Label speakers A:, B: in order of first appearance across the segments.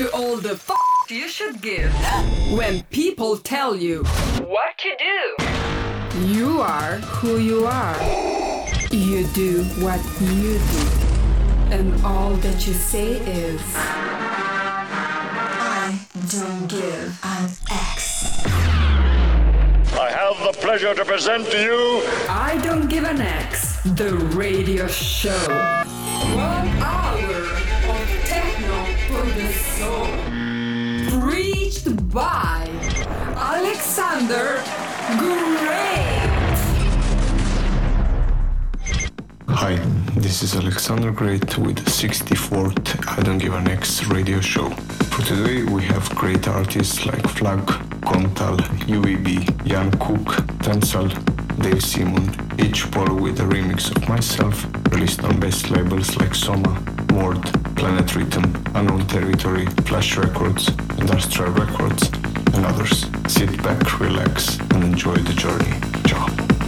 A: to all the f you should give when people tell you what to do. You are who you are. You do what you do. And all that you say is I don't give an X.
B: I have the pleasure to present to you
A: I don't give an X, the radio show. One hour of techno for the. Preached by Alexander Great.
C: Hi, this is Alexander Great with the 64th I Don't Give an X radio show. For today we have great artists like Flag, Comtal, UEB, Jan Cook, Tensal, Dave Simon, each Paul with a remix of myself, released on best labels like Soma, Word, Planet Rhythm, Unknown Territory, Flash Records, Industrial Records, and others. Sit back, relax, and enjoy the journey. Ciao.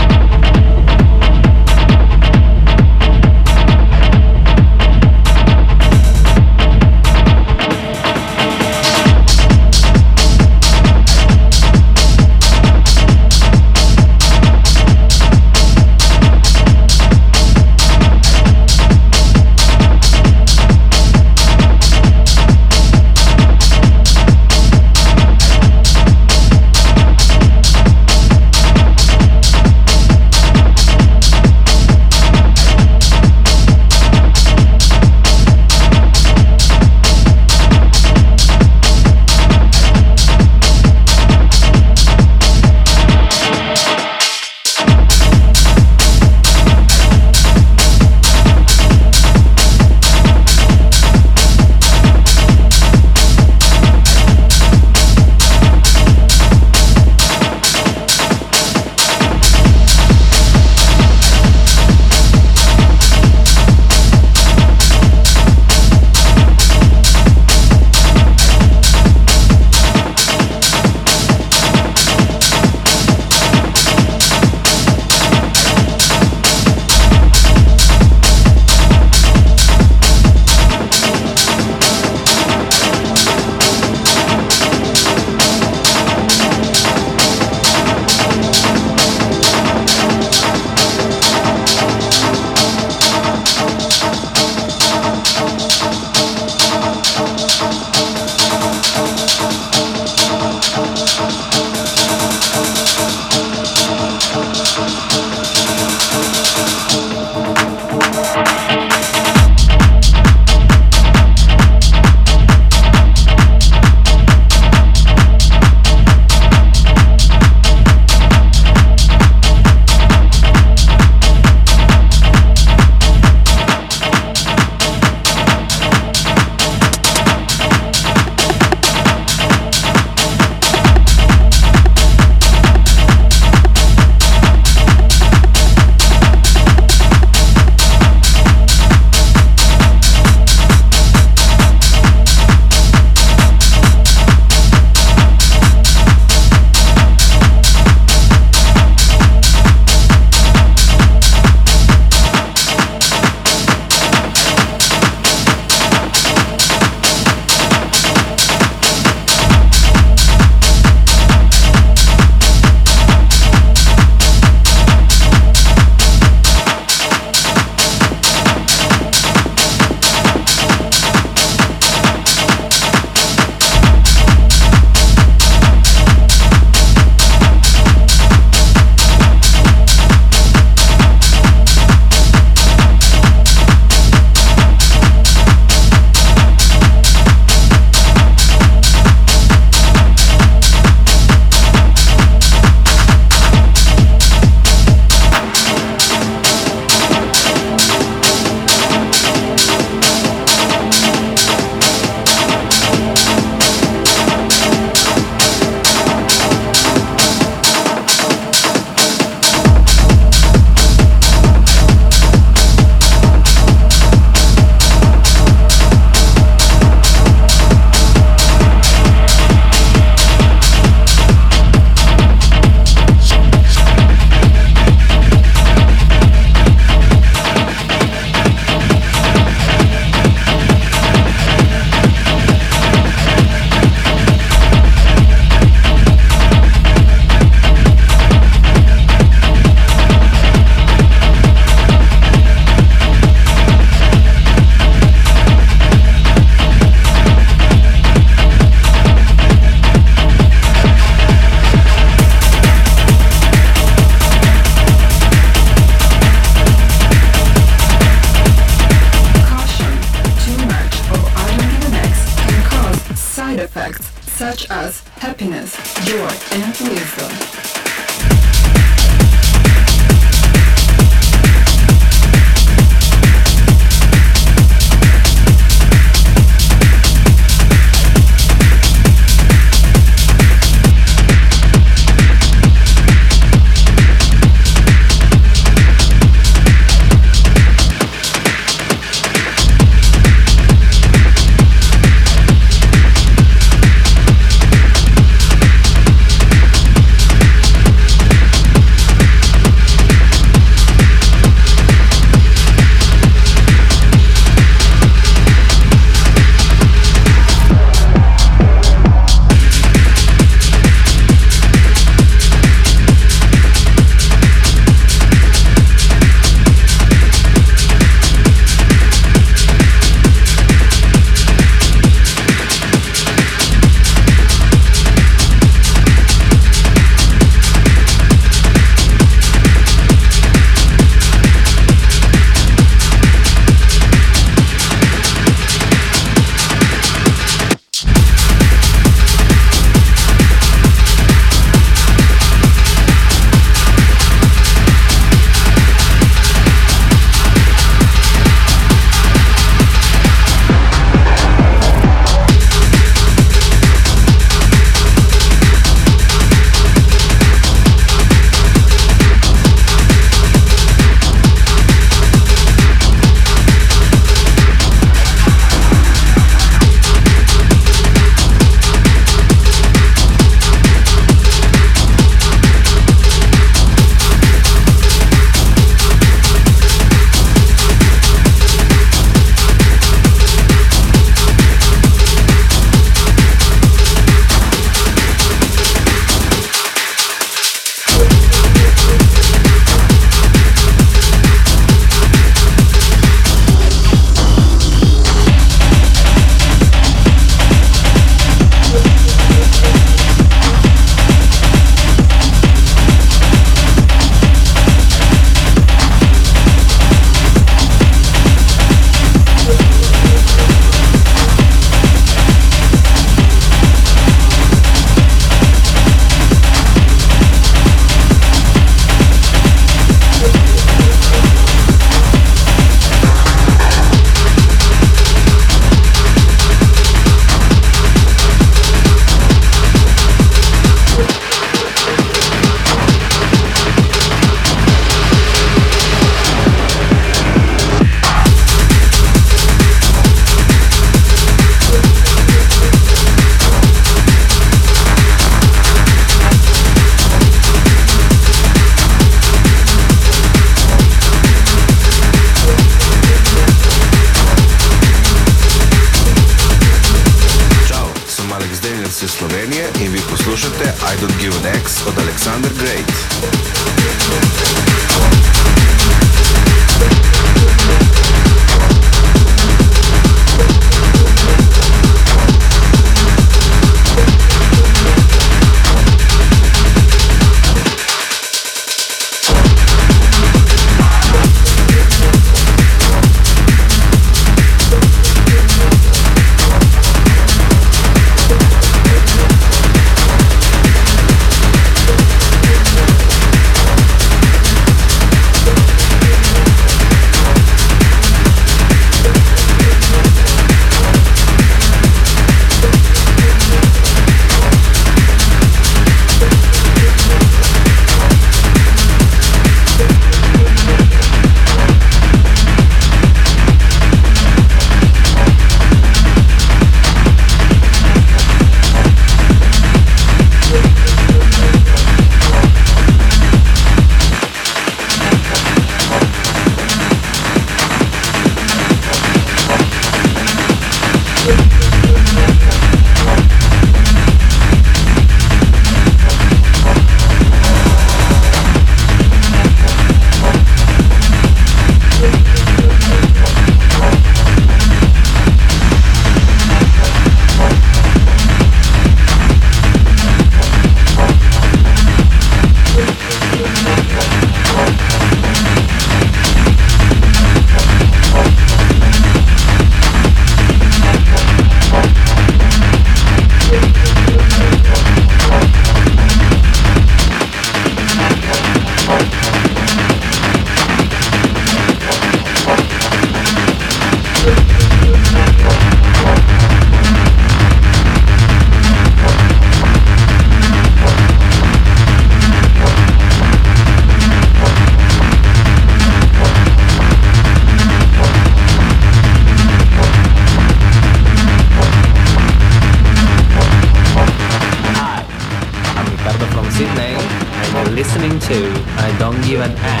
D: Don't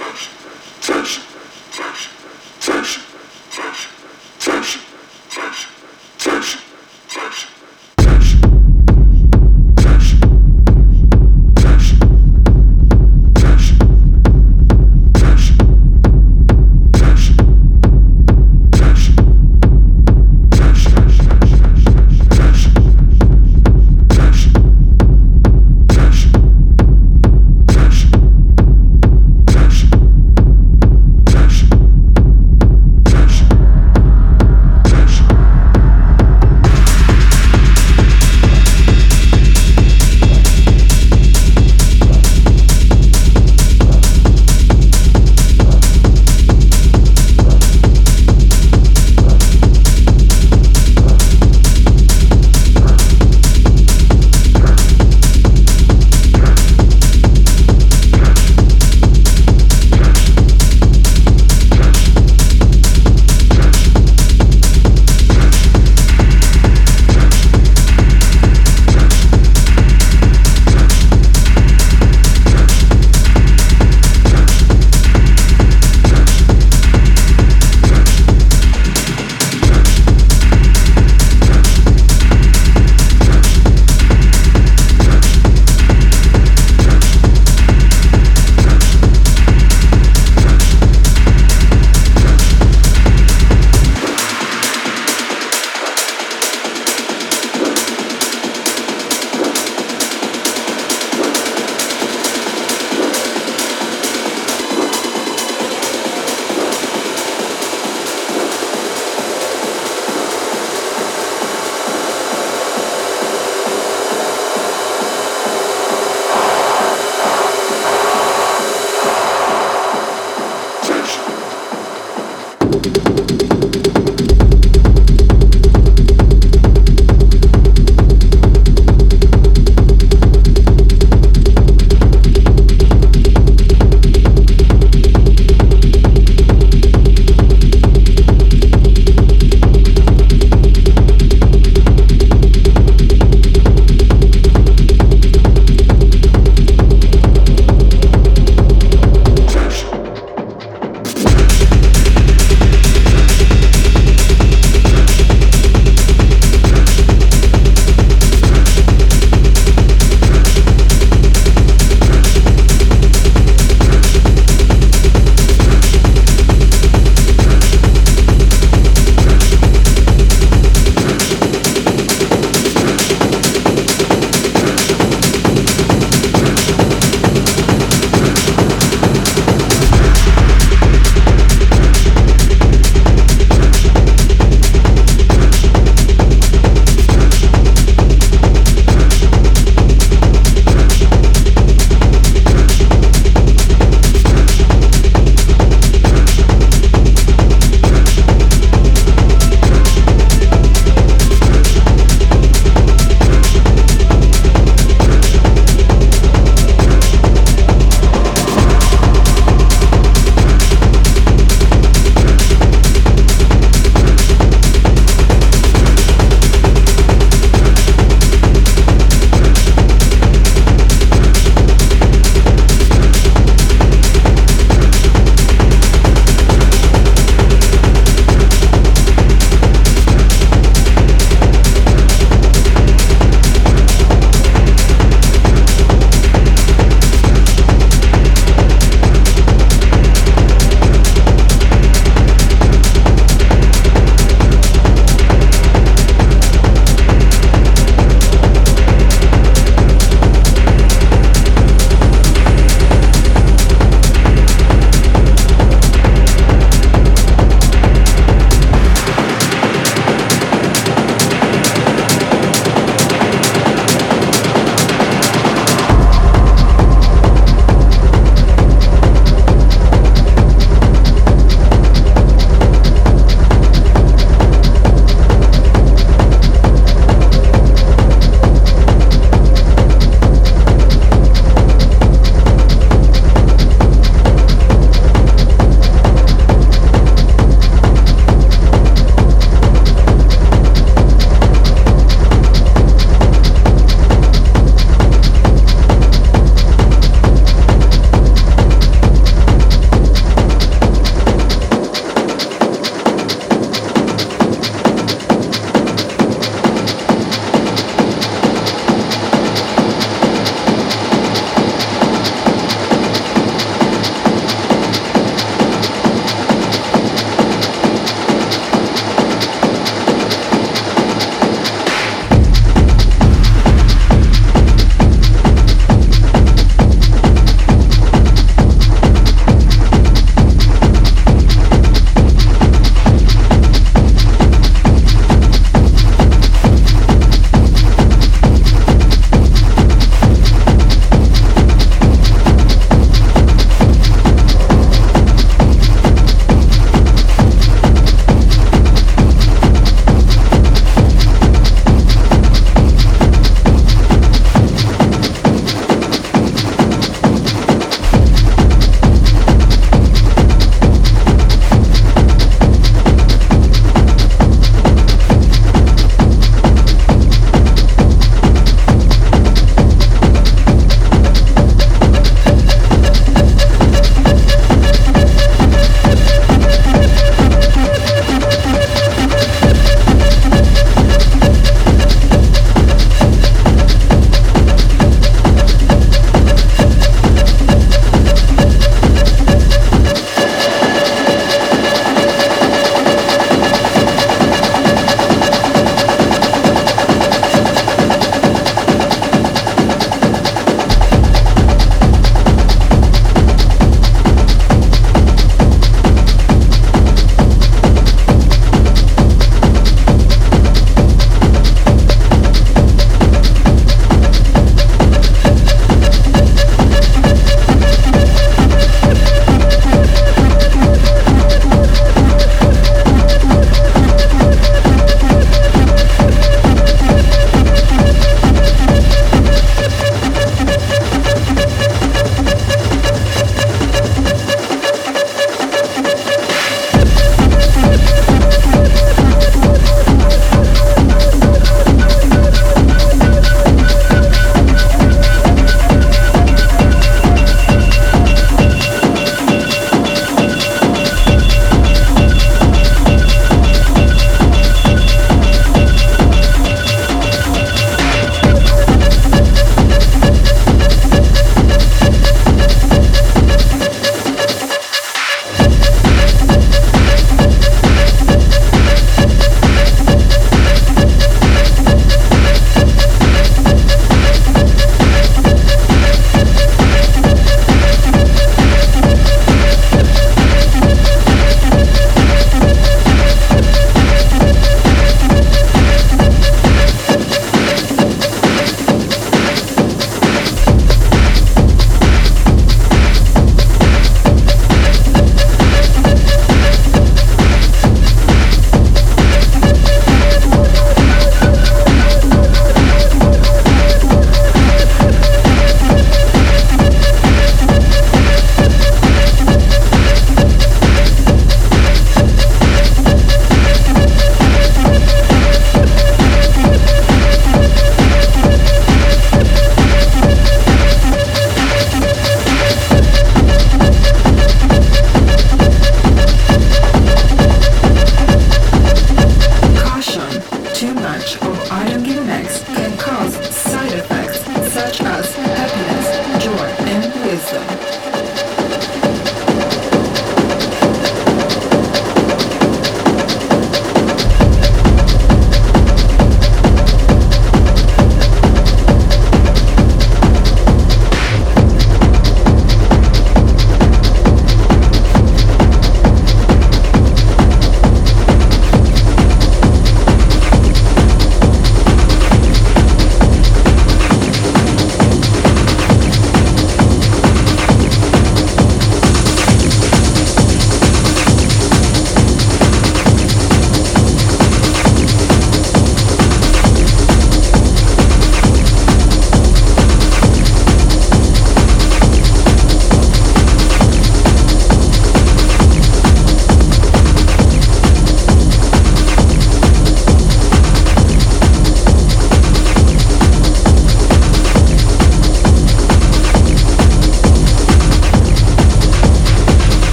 E: Touch.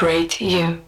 A: Celebrate you.